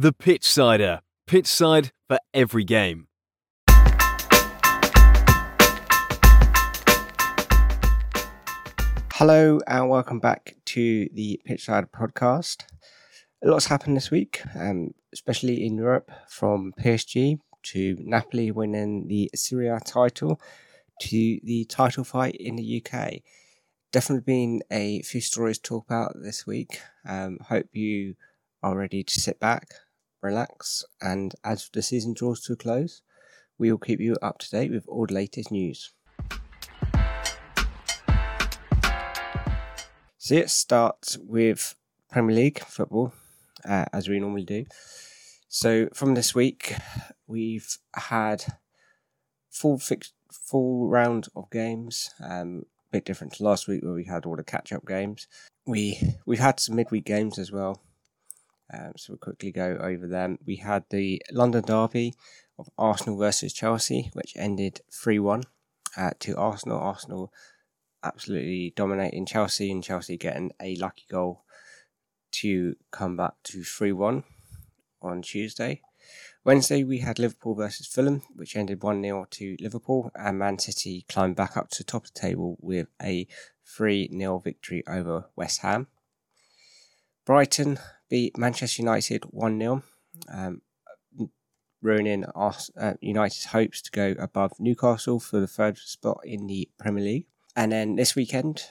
The Pitchsider. Pitch side for every game. Hello and welcome back to the Pitchsider podcast. A lot's happened this week, um, especially in Europe, from PSG to Napoli winning the Serie A title to the title fight in the UK. Definitely been a few stories to talk about this week. Um, hope you are ready to sit back, relax, and as the season draws to a close, we will keep you up to date with all the latest news. So let's start with Premier League football, uh, as we normally do. So from this week, we've had full fix, full round of games. Um, a bit different to last week where we had all the catch up games. We we've had some midweek games as well. Um, so we'll quickly go over them. We had the London Derby of Arsenal versus Chelsea, which ended 3 1 uh, to Arsenal. Arsenal absolutely dominating Chelsea, and Chelsea getting a lucky goal to come back to 3 1 on Tuesday. Wednesday, we had Liverpool versus Fulham, which ended 1 0 to Liverpool, and Man City climbed back up to the top of the table with a 3 0 victory over West Ham. Brighton beat Manchester United 1 0, um, ruining our, uh, United's hopes to go above Newcastle for the third spot in the Premier League. And then this weekend,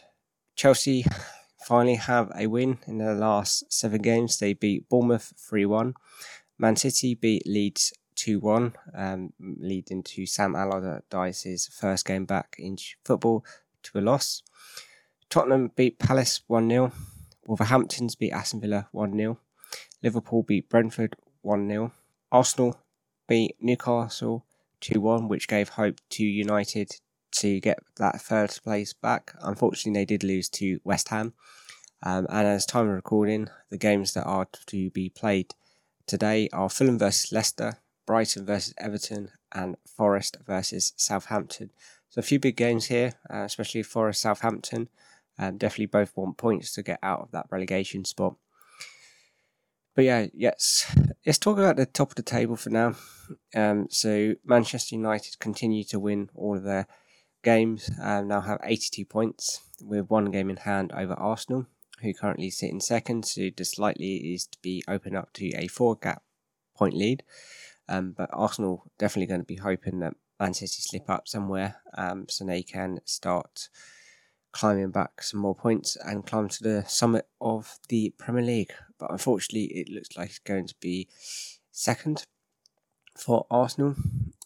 Chelsea finally have a win in their last seven games. They beat Bournemouth 3 1. Man City beat Leeds 2 1, um, leading to Sam Allardyce's first game back in football to a loss. Tottenham beat Palace 1 0. Wolverhampton's beat Aston Villa 1 0. Liverpool beat Brentford 1 0. Arsenal beat Newcastle 2 1, which gave hope to United to get that third place back. Unfortunately, they did lose to West Ham. Um, and as time of recording, the games that are to be played today are Fulham versus Leicester, Brighton versus Everton, and Forest versus Southampton. So a few big games here, uh, especially Forest Southampton. Um, definitely both want points to get out of that relegation spot. But yeah, yes, let's talk about the top of the table for now. Um, so Manchester United continue to win all of their games, um, now have 82 points with one game in hand over Arsenal, who currently sit in second. So this likely is to be open up to a four gap point lead. Um, but Arsenal definitely going to be hoping that Man City slip up somewhere um, so they can start climbing back some more points and climb to the summit of the Premier League. But unfortunately, it looks like it's going to be second for Arsenal.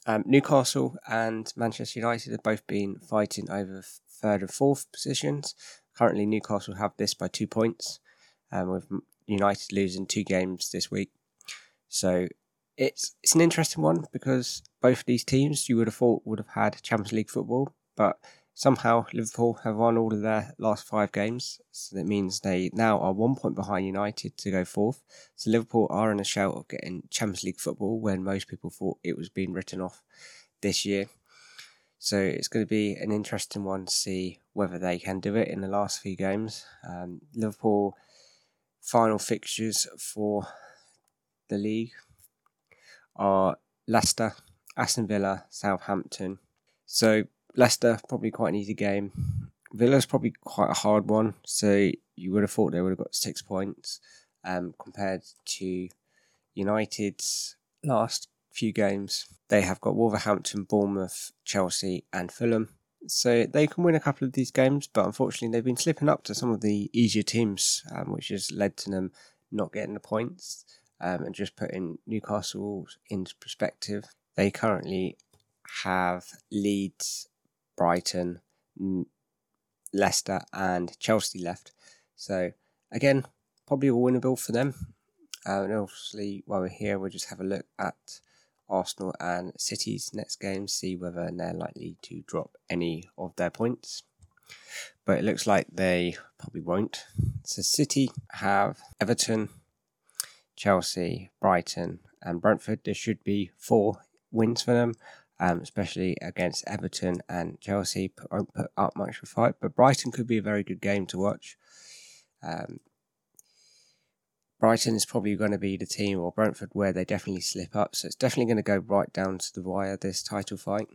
Um, Newcastle and Manchester United have both been fighting over third and fourth positions. Currently, Newcastle have this by two points, um, with United losing two games this week. So it's it's an interesting one because both of these teams you would have thought would have had Champions League football, but Somehow, Liverpool have won all of their last five games, so that means they now are one point behind United to go fourth. So Liverpool are in a shout of getting Champions League football when most people thought it was being written off this year. So it's going to be an interesting one to see whether they can do it in the last few games. Um, Liverpool final fixtures for the league are Leicester, Aston Villa, Southampton. So Leicester, probably quite an easy game. Villa's probably quite a hard one, so you would have thought they would have got six points um, compared to United's last few games. They have got Wolverhampton, Bournemouth, Chelsea, and Fulham. So they can win a couple of these games, but unfortunately they've been slipping up to some of the easier teams, um, which has led to them not getting the points. Um, and just putting Newcastle into perspective, they currently have Leeds Brighton, Leicester, and Chelsea left. So again, probably a winnable for them. Uh, and obviously, while we're here, we'll just have a look at Arsenal and City's next game, see whether they're likely to drop any of their points. But it looks like they probably won't. So City have Everton, Chelsea, Brighton, and Brentford. There should be four wins for them um, especially against Everton and Chelsea. Won't put up much of a fight, but Brighton could be a very good game to watch. Um, Brighton is probably going to be the team, or Brentford, where they definitely slip up. So it's definitely going to go right down to the wire this title fight.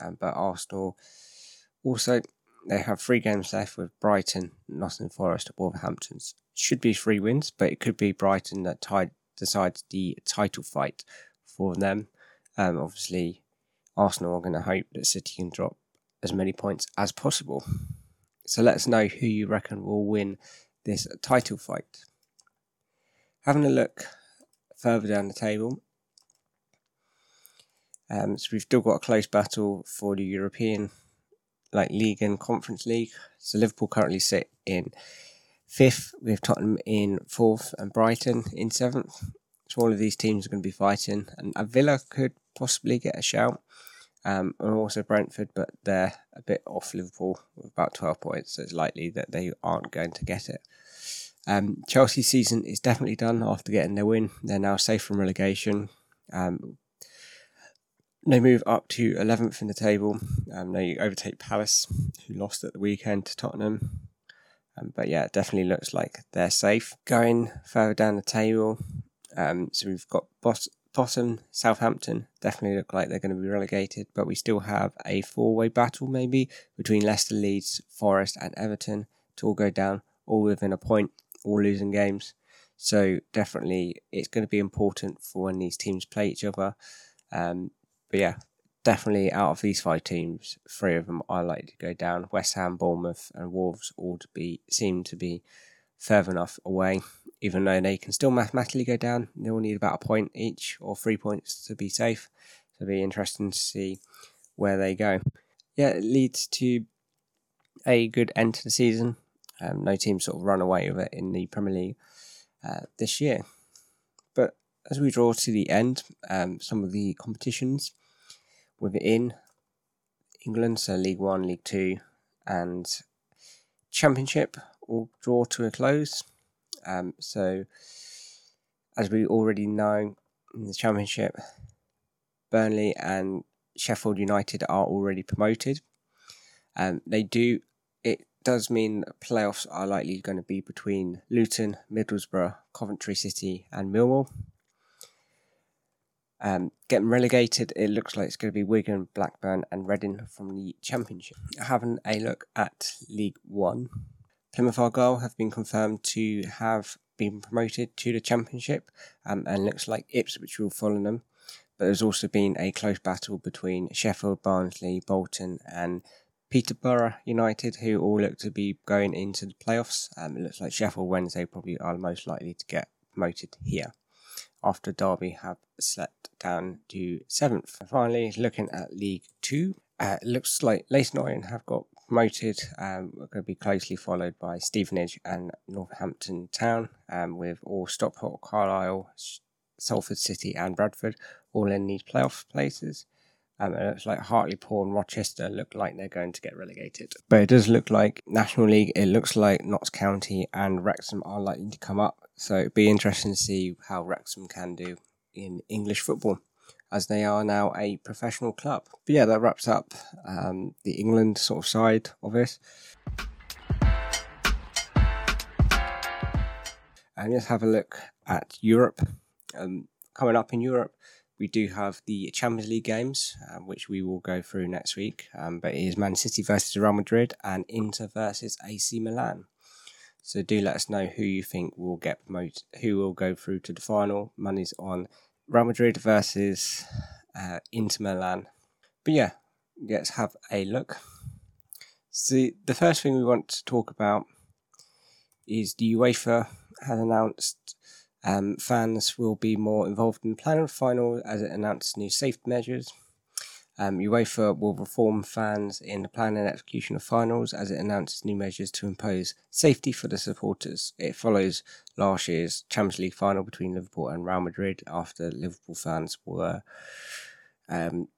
Um, but Arsenal also they have three games left with Brighton, Nottingham Forest, Wolverhampton. Should be three wins, but it could be Brighton that tied, decides the title fight for them. Um, obviously, Arsenal are going to hope that City can drop as many points as possible. So let us know who you reckon will win this title fight. Having a look further down the table, um, so we've still got a close battle for the European like league and conference league. So Liverpool currently sit in fifth, with Tottenham in fourth and Brighton in seventh. So all of these teams are going to be fighting, and Villa could possibly get a shout. Um, and also Brentford, but they're a bit off Liverpool with about 12 points, so it's likely that they aren't going to get it. Um, Chelsea's season is definitely done after getting their win. They're now safe from relegation. Um, they move up to 11th in the table. Um, they overtake Palace, who lost at the weekend to Tottenham. Um, but yeah, it definitely looks like they're safe. Going further down the table, um, so we've got Bos- bottom Southampton. Definitely look like they're going to be relegated, but we still have a four-way battle maybe between Leicester, Leeds, Forest, and Everton to all go down, all within a point, all losing games. So definitely, it's going to be important for when these teams play each other. Um, but yeah, definitely out of these five teams, three of them I like to go down. West Ham, Bournemouth, and Wolves all to be seem to be further enough away, even though they can still mathematically go down. They will need about a point each or three points to be safe. So it'll be interesting to see where they go. Yeah, it leads to a good end to the season. Um, no team sort of run away with it in the Premier League uh, this year. But as we draw to the end, um, some of the competitions within England, so League One, League Two, and Championship will draw to a close. Um, so, as we already know, in the Championship, Burnley and Sheffield United are already promoted. Um, they do. It does mean playoffs are likely going to be between Luton, Middlesbrough, Coventry City, and Millwall. Um, getting relegated, it looks like it's going to be Wigan, Blackburn, and Reading from the Championship. Having a look at League One, Plymouth Argyle have been confirmed to have been promoted to the Championship, um, and looks like Ipswich will follow them. But there's also been a close battle between Sheffield, Barnsley, Bolton, and Peterborough United, who all look to be going into the playoffs. Um, it looks like Sheffield Wednesday probably are most likely to get promoted here after Derby have slipped down to seventh. Finally, looking at League Two, uh, it looks like Orient have got promoted. Um, we're going to be closely followed by Stevenage and Northampton Town, um, with all Stockport, Carlisle, Salford City, and Bradford all in these playoff places. Um, it looks like Hartlepool and Rochester look like they're going to get relegated. But it does look like National League, it looks like Notts County and Wrexham are likely to come up. So it'd be interesting to see how Wrexham can do in English football, as they are now a professional club. But yeah, that wraps up um, the England sort of side of it. And let's have a look at Europe. Um, coming up in Europe, we do have the Champions League games, uh, which we will go through next week. Um, but it is Man City versus Real Madrid and Inter versus AC Milan. So do let us know who you think will get promoted, who will go through to the final. Money's on Real Madrid versus uh, Inter Milan. But yeah, let's have a look. So the first thing we want to talk about is the UEFA has announced um, fans will be more involved in the planning the final as it announces new safety measures. Um, UEFA will reform fans in the plan and execution of finals as it announces new measures to impose safety for the supporters. It follows last year's Champions League final between Liverpool and Real Madrid after Liverpool fans were um,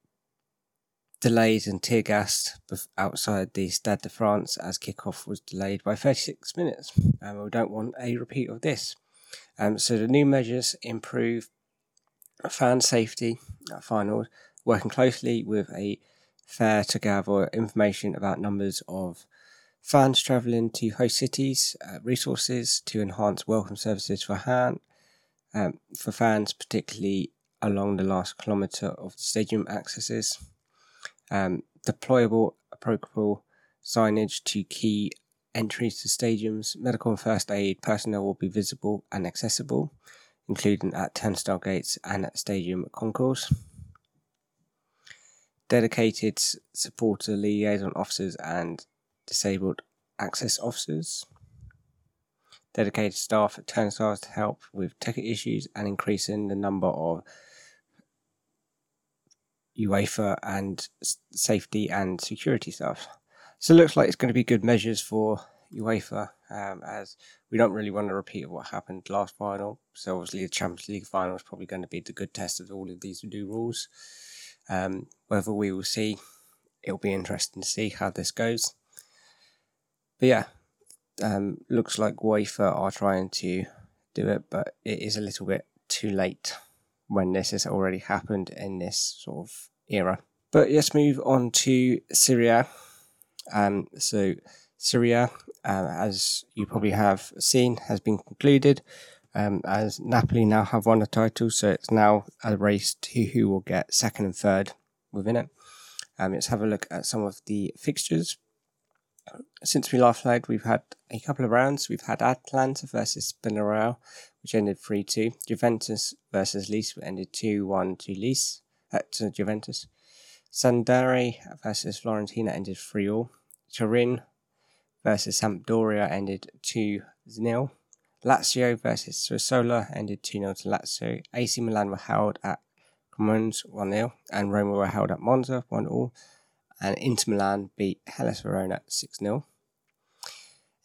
delayed and tear gassed outside the Stade de France as kickoff was delayed by 36 minutes. And we don't want a repeat of this. Um, so the new measures improve fan safety at finals working closely with a fair to gather information about numbers of fans travelling to host cities, uh, resources to enhance welcome services for hand, um, for fans, particularly along the last kilometre of the stadium accesses, um, deployable, approachable signage to key entries to stadiums, medical and first aid personnel will be visible and accessible, including at turnstile gates and at stadium concourse. Dedicated supporter liaison officers and disabled access officers. Dedicated staff at turnstiles to help with ticket issues and increasing the number of UEFA and safety and security staff. So it looks like it's going to be good measures for UEFA, um, as we don't really want to repeat what happened last final. So obviously the Champions League final is probably going to be the good test of all of these new rules. Um, whether we will see, it'll be interesting to see how this goes. But yeah, um, looks like UEFA are trying to do it, but it is a little bit too late when this has already happened in this sort of era. But let's move on to Serie A. Um, so Serie A, uh, as you probably have seen, has been concluded. Um, as Napoli now have won the title, so it's now a race to who will get second and third within it. Um, let's have a look at some of the fixtures. Since we last played, we've had a couple of rounds. We've had Atalanta versus Villarreal, which ended 3 2. Juventus versus Lecce, which ended 2 1 to Lecce, uh, to Juventus. Sampdoria versus Fiorentina ended 3 all. Turin versus Sampdoria ended 2 0. Lazio versus Sassuolo ended 2 0 to Lazio. AC Milan were held at Cremonese 1 0, and Roma were held at Monza 1 0. And Inter Milan beat Hellas Verona 6 0.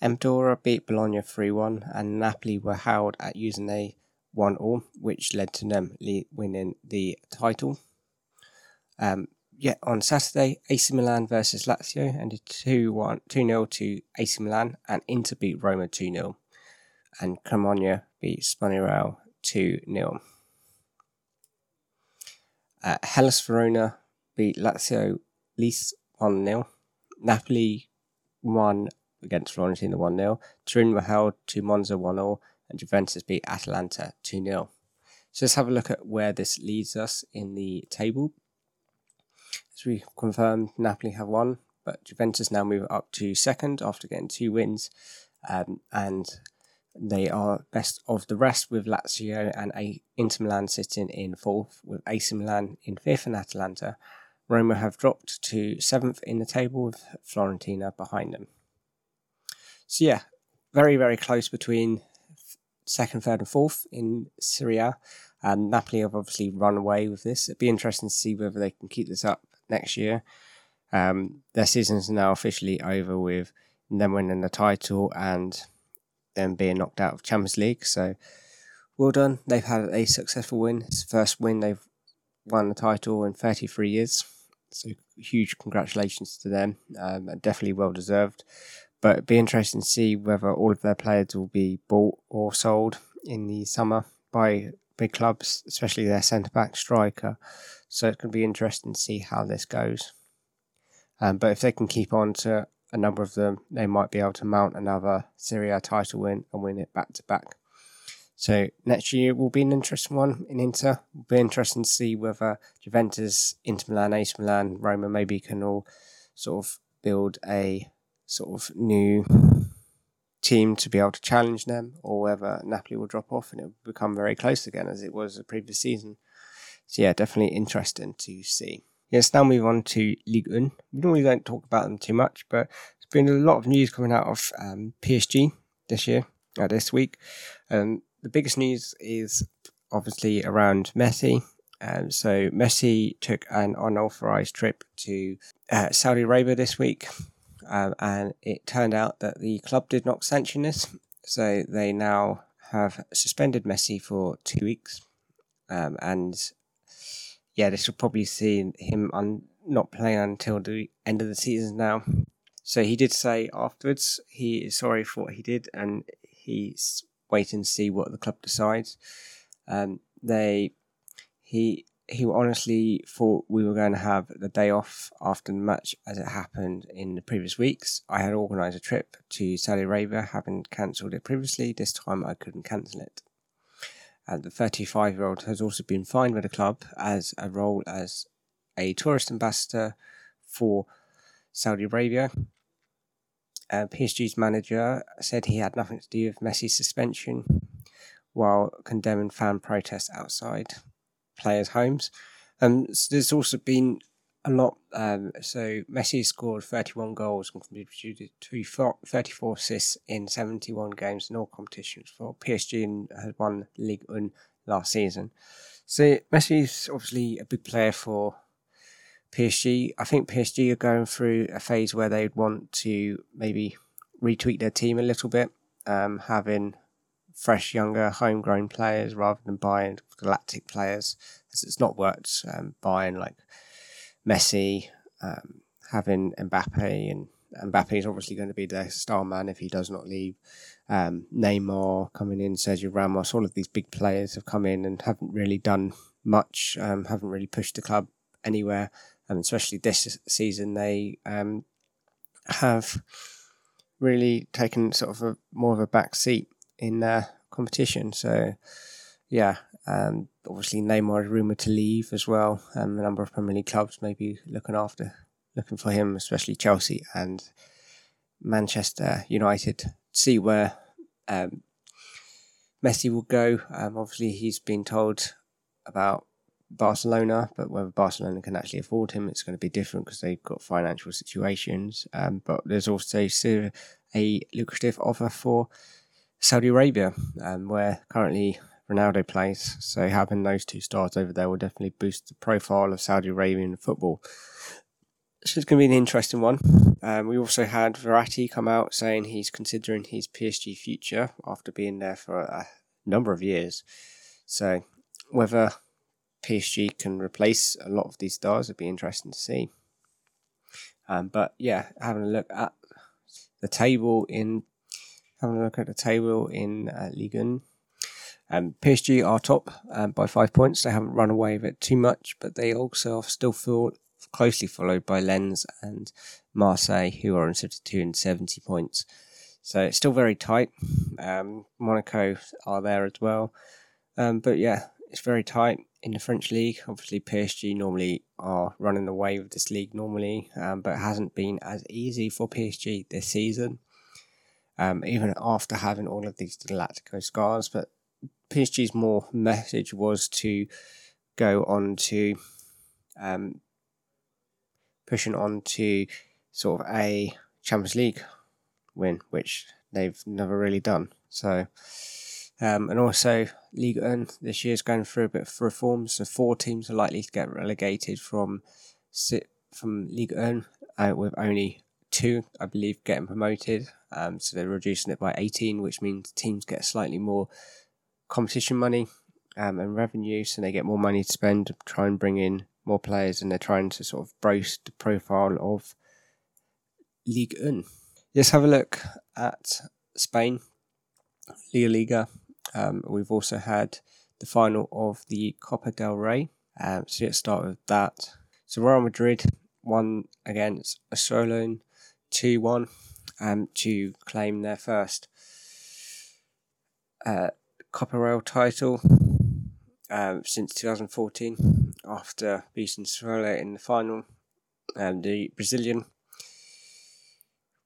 Sampdoria beat Bologna 3 1, and Napoli were held at Udinese 1 0, which led to them winning the title. Um, yeah, on Saturday, AC Milan versus Lazio ended 2 1 2 0 to AC Milan, and Inter beat Roma 2 0. And Cremona beat Spaniel 2 0. Uh, Hellas Verona beat Lazio Lecce 1 0. Napoli won against Fiorentina 1 0. Turin were held to Monza 1 0. And Juventus beat Atalanta 2 0. So let's have a look at where this leads us in the table. As we confirmed, Napoli have won, but Juventus now move up to second after getting two wins. Um, and they are best of the rest with Lazio and a- Inter Milan sitting in fourth, with AC Milan in fifth and Atalanta. Roma have dropped to seventh in the table with Fiorentina behind them. So yeah, very very close between second, third, and fourth in Serie A. Um, Napoli have obviously run away with this. It'd be interesting to see whether they can keep this up next year. Um, their season's now officially over with them winning the title and them being knocked out of Champions League. So well done. They've had a successful win. It's the first win they've won the title in 33 years. So huge congratulations to them. Um, definitely well deserved. But it'd be interesting to see whether all of their players will be bought or sold in the summer by big clubs, especially their centre back striker. So it can be interesting to see how this goes. Um, but if they can keep on to a number of them, they might be able to mount another Serie A title win and win it back to back. So next year will be an interesting one in Inter. It'll be interesting to see whether Juventus, Inter Milan, AC Milan, Roma maybe can all sort of build a sort of new team to be able to challenge them, or whether Napoli will drop off and it will become very close again as it was the previous season. So yeah, definitely interesting to see. Yes, now move on to Ligue 1. We normally don't talk about them too much, but there's been a lot of news coming out of um, PSG this year, uh, this week. Um, the biggest news is obviously around Messi. Um, so Messi took an unauthorized trip to uh, Saudi Arabia this week, um, and it turned out that the club did not sanction this. So they now have suspended Messi for two weeks, um, and yeah, this will probably see him un- not playing until the end of the season now. So he did say afterwards he is sorry for what he did and he's waiting to see what the club decides. Um, they he he honestly thought we were going to have the day off after the match as it happened in the previous weeks. I had organised a trip to Saudi Arabia, having cancelled it previously. This time I couldn't cancel it. And the 35 year old has also been fined by the club as a role as a tourist ambassador for Saudi Arabia. Uh, PSG's manager said he had nothing to do with Messi's suspension while condemning fan protests outside players' homes. Um, so there's also been a lot. Um, so Messi scored 31 goals and contributed to 34 assists in 71 games in all competitions for PSG and has won League 1 last season. So Messi is obviously a big player for PSG. I think PSG are going through a phase where they'd want to maybe retweak their team a little bit, um, having fresh, younger, homegrown players rather than buying galactic players. As it's not worked um, buying like Messi, um, having Mbappe, and Mbappe is obviously going to be the star man if he does not leave. Um, Neymar coming in, Sergio Ramos, all of these big players have come in and haven't really done much, um, haven't really pushed the club anywhere, and especially this season they um, have really taken sort of a more of a back seat in their competition. So, yeah, um, obviously Neymar is rumoured to leave as well. Um, a number of Premier League clubs may be looking after, looking for him, especially Chelsea and Manchester United. See where um, Messi will go. Um, obviously, he's been told about Barcelona, but whether Barcelona can actually afford him, it's going to be different because they've got financial situations. Um, but there's also a lucrative offer for Saudi Arabia, um, where currently Ronaldo plays. So having those two stars over there will definitely boost the profile of Saudi Arabian football. So it's going to be an interesting one. Um, we also had Verratti come out saying he's considering his PSG future after being there for a number of years. So whether PSG can replace a lot of these stars would be interesting to see. Um, but yeah, having a look at the table in having a look at the table in uh, Ligue 1. Um, PSG are top um, by five points. They haven't run away with it too much, but they also are still feel closely followed by Lens and Marseille, who are on 72 and 70 points. So it's still very tight. Um, Monaco are there as well. Um, but yeah, it's very tight in the French league. Obviously, PSG normally are running away with this league normally, um, but it hasn't been as easy for PSG this season um, even after having all of these Galactico scars. But PSG's more message was to go on to um, pushing on to sort of a Champions League win, which they've never really done. So, um, and also League One this year is going through a bit of reforms. So four teams are likely to get relegated from from League One, uh, with only two, I believe, getting promoted. Um, so they're reducing it by 18, which means teams get slightly more competition money um, and revenue, so they get more money to spend to try and bring in more players, and they're trying to sort of boast the profile of Ligue 1. Let's have a look at Spain, Liga Liga. Um, we've also had the final of the Copa del Rey. Um, so let's start with that. So Real Madrid won against Osasuna 2 1 um, to claim their first uh, Copa Rail title um, since 2014 after beating Sorolla in the final. Um, the Brazilian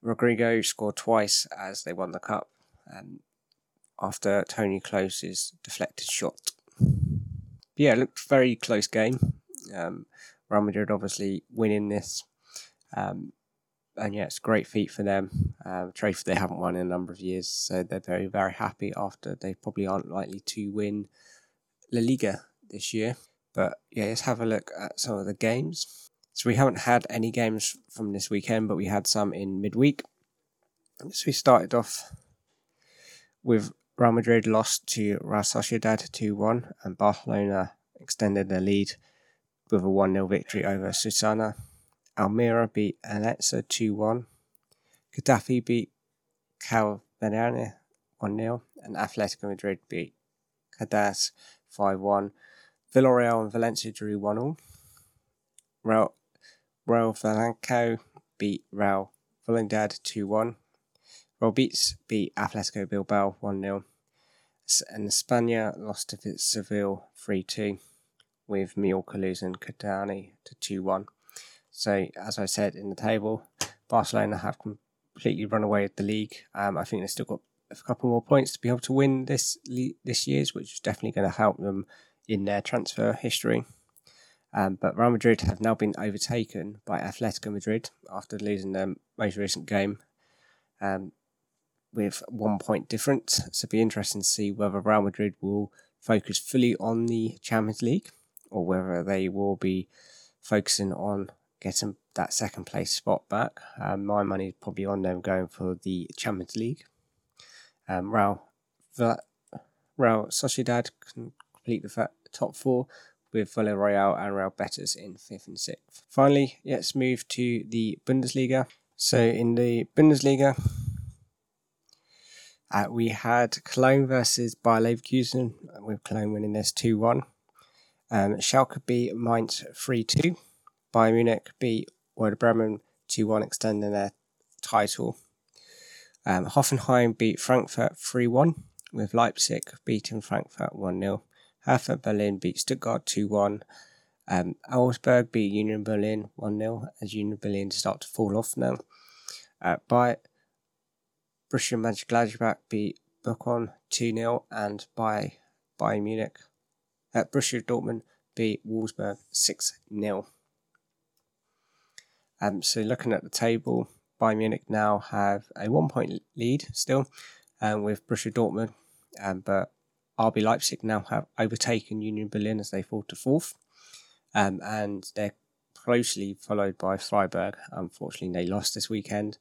Rodrygo scored twice as they won the cup um, after Toni Kroos's deflected shot. But yeah, it looked very close game. Um, Real Madrid obviously winning this um, and yeah, it's a great feat for them. Um, trophy they haven't won in a number of years, so they're very very happy. After they probably aren't likely to win La Liga this year, but yeah, let's have a look at some of the games. So we haven't had any games from this weekend, but we had some in midweek. So we started off with Real Madrid lost to Real Sociedad 2 1, and Barcelona extended their lead with a 1 0 victory over Osasuna. Almeria beat Elche 2 1. Getafe beat Valladolid 1 0. And Atletico Madrid beat Cadiz 5 1. Villarreal and Valencia drew 1 all. Real, Real Vallecano beat Real Valladolid 2 1. Real Betis beat Atletico Bilbao 1 0. And Espana lost to Seville 3 2, with Mallorca losing Catania to 2 1. So, as I said in the table, Barcelona have completely run away with the league. Um, I think they've still got a couple more points to be able to win this this year's, which is definitely going to help them in their transfer history. Um, but Real Madrid have now been overtaken by Atletico Madrid after losing their most recent game um, with one point difference. So it'll be interesting to see whether Real Madrid will focus fully on the Champions League or whether they will be focusing on getting that second place spot back. Um, my money is probably on them going for the Champions League. Um, Real, Real Sociedad can complete the top four with Villarreal and Real Betis in fifth and sixth. Finally, let's move to the Bundesliga. So in the Bundesliga, uh, we had Cologne versus Bayer Leverkusen, with Cologne winning this 2 1. Um, Schalke beat Mainz 3 2. Bayern Munich beat Werder Bremen 2 1, extending their title. Um, Hoffenheim beat Frankfurt 3 1, with Leipzig beating Frankfurt 1 0. Hertha Berlin beat Stuttgart 2 1. Um, Augsburg beat Union Berlin 1 0 as Union Berlin start to fall off now. Uh, by Borussia Mönchengladbach beat Bochum 2 0 and by Bayern Munich. Uh, Borussia Dortmund beat Wolfsburg 6 0. Um, so looking at the table, Bayern Munich now have a one point lead still um, with Borussia Dortmund, um, but RB Leipzig now have overtaken Union Berlin as they fall to fourth, um, and they're closely followed by Freiburg. Unfortunately, they lost this weekend,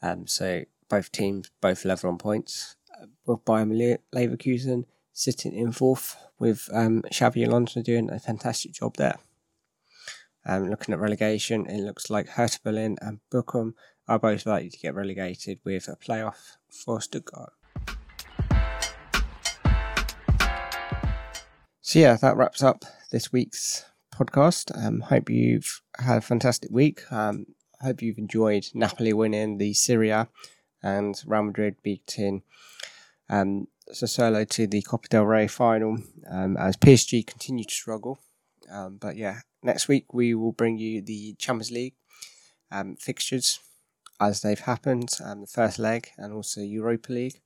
um, so both teams both level on points. Uh, with Bayer Leverkusen sitting in fourth, with um, Xabi Alonso doing a fantastic job there. Um, looking at relegation, it looks like Hertha Berlin and Bochum are both likely to get relegated with a playoff for Stuttgart. So yeah, that wraps up this week's podcast. Um, hope you've had a fantastic week. Um, hope you've enjoyed Napoli winning the Serie A and Real Madrid beating um, Sassuolo to the Copa del Rey final um, as PSG continue to struggle. Um, but yeah, next week we will bring you the Champions League um, fixtures as they've happened, um, the first leg and also Europa League.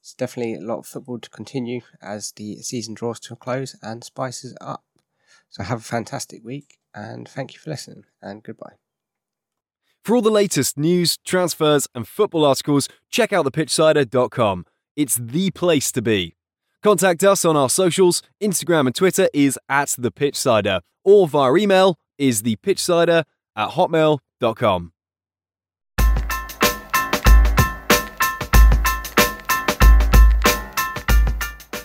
It's definitely a lot of football to continue as the season draws to a close and spices up. So have a fantastic week and thank you for listening and goodbye. For all the latest news, transfers, and football articles, check out thepitchsider.com. It's the place to be. Contact us on our socials. Instagram and Twitter is at the Pitchsider, or via email is the Pitchsider at hotmail.com.